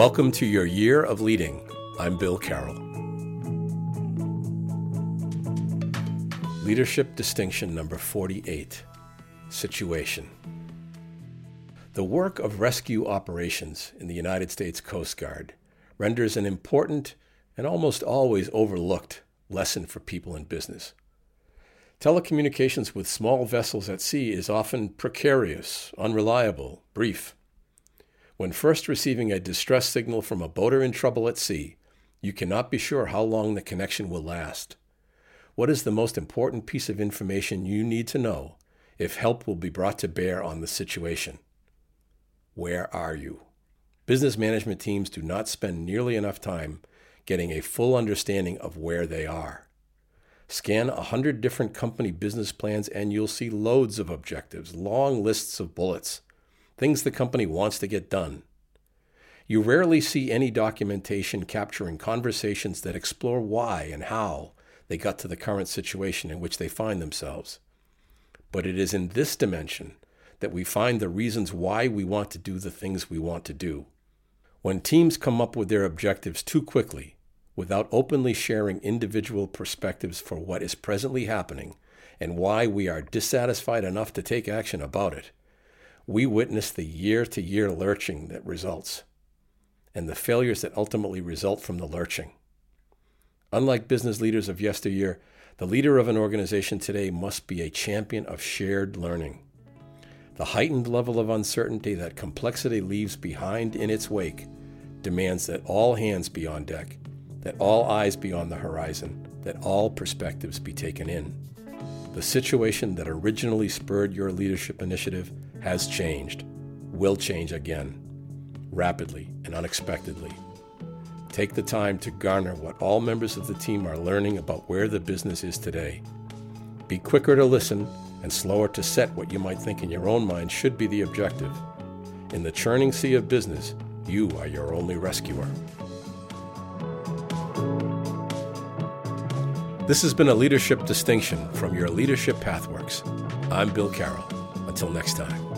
Welcome to your year of leading. I'm Bill Carroll. Leadership distinction number 48 Situation. The work of rescue operations in the United States Coast Guard renders an important and almost always overlooked lesson for people in business. Telecommunications with small vessels at sea is often precarious, unreliable, brief. When first receiving a distress signal from a boater in trouble at sea, you cannot be sure how long the connection will last. What is the most important piece of information you need to know if help will be brought to bear on the situation? Where are you? Business management teams do not spend nearly enough time getting a full understanding of where they are. Scan a hundred different company business plans and you'll see loads of objectives, long lists of bullets, things the company wants to get done. You rarely see any documentation capturing conversations that explore why and how they got to the current situation in which they find themselves. But it is in this dimension that we find the reasons why we want to do the things we want to do. When teams come up with their objectives too quickly, without openly sharing individual perspectives for what is presently happening and why we are dissatisfied enough to take action about it, we witness the year to year lurching that results and the failures that ultimately result from the lurching. Unlike business leaders of yesteryear, the leader of an organization today must be a champion of shared learning. The heightened level of uncertainty that complexity leaves behind in its wake demands that all hands be on deck, that all eyes be on the horizon, that all perspectives be taken in. The situation that originally spurred your leadership initiative has changed, will change again, rapidly and unexpectedly. Take the time to garner what all members of the team are learning about where the business is today. Be quicker to listen and slower to set what you might think in your own mind should be the objective. In the churning sea of business, you are your only rescuer. This has been a leadership distinction from your Leadership Pathworks. I'm Bill Carroll. Until next time.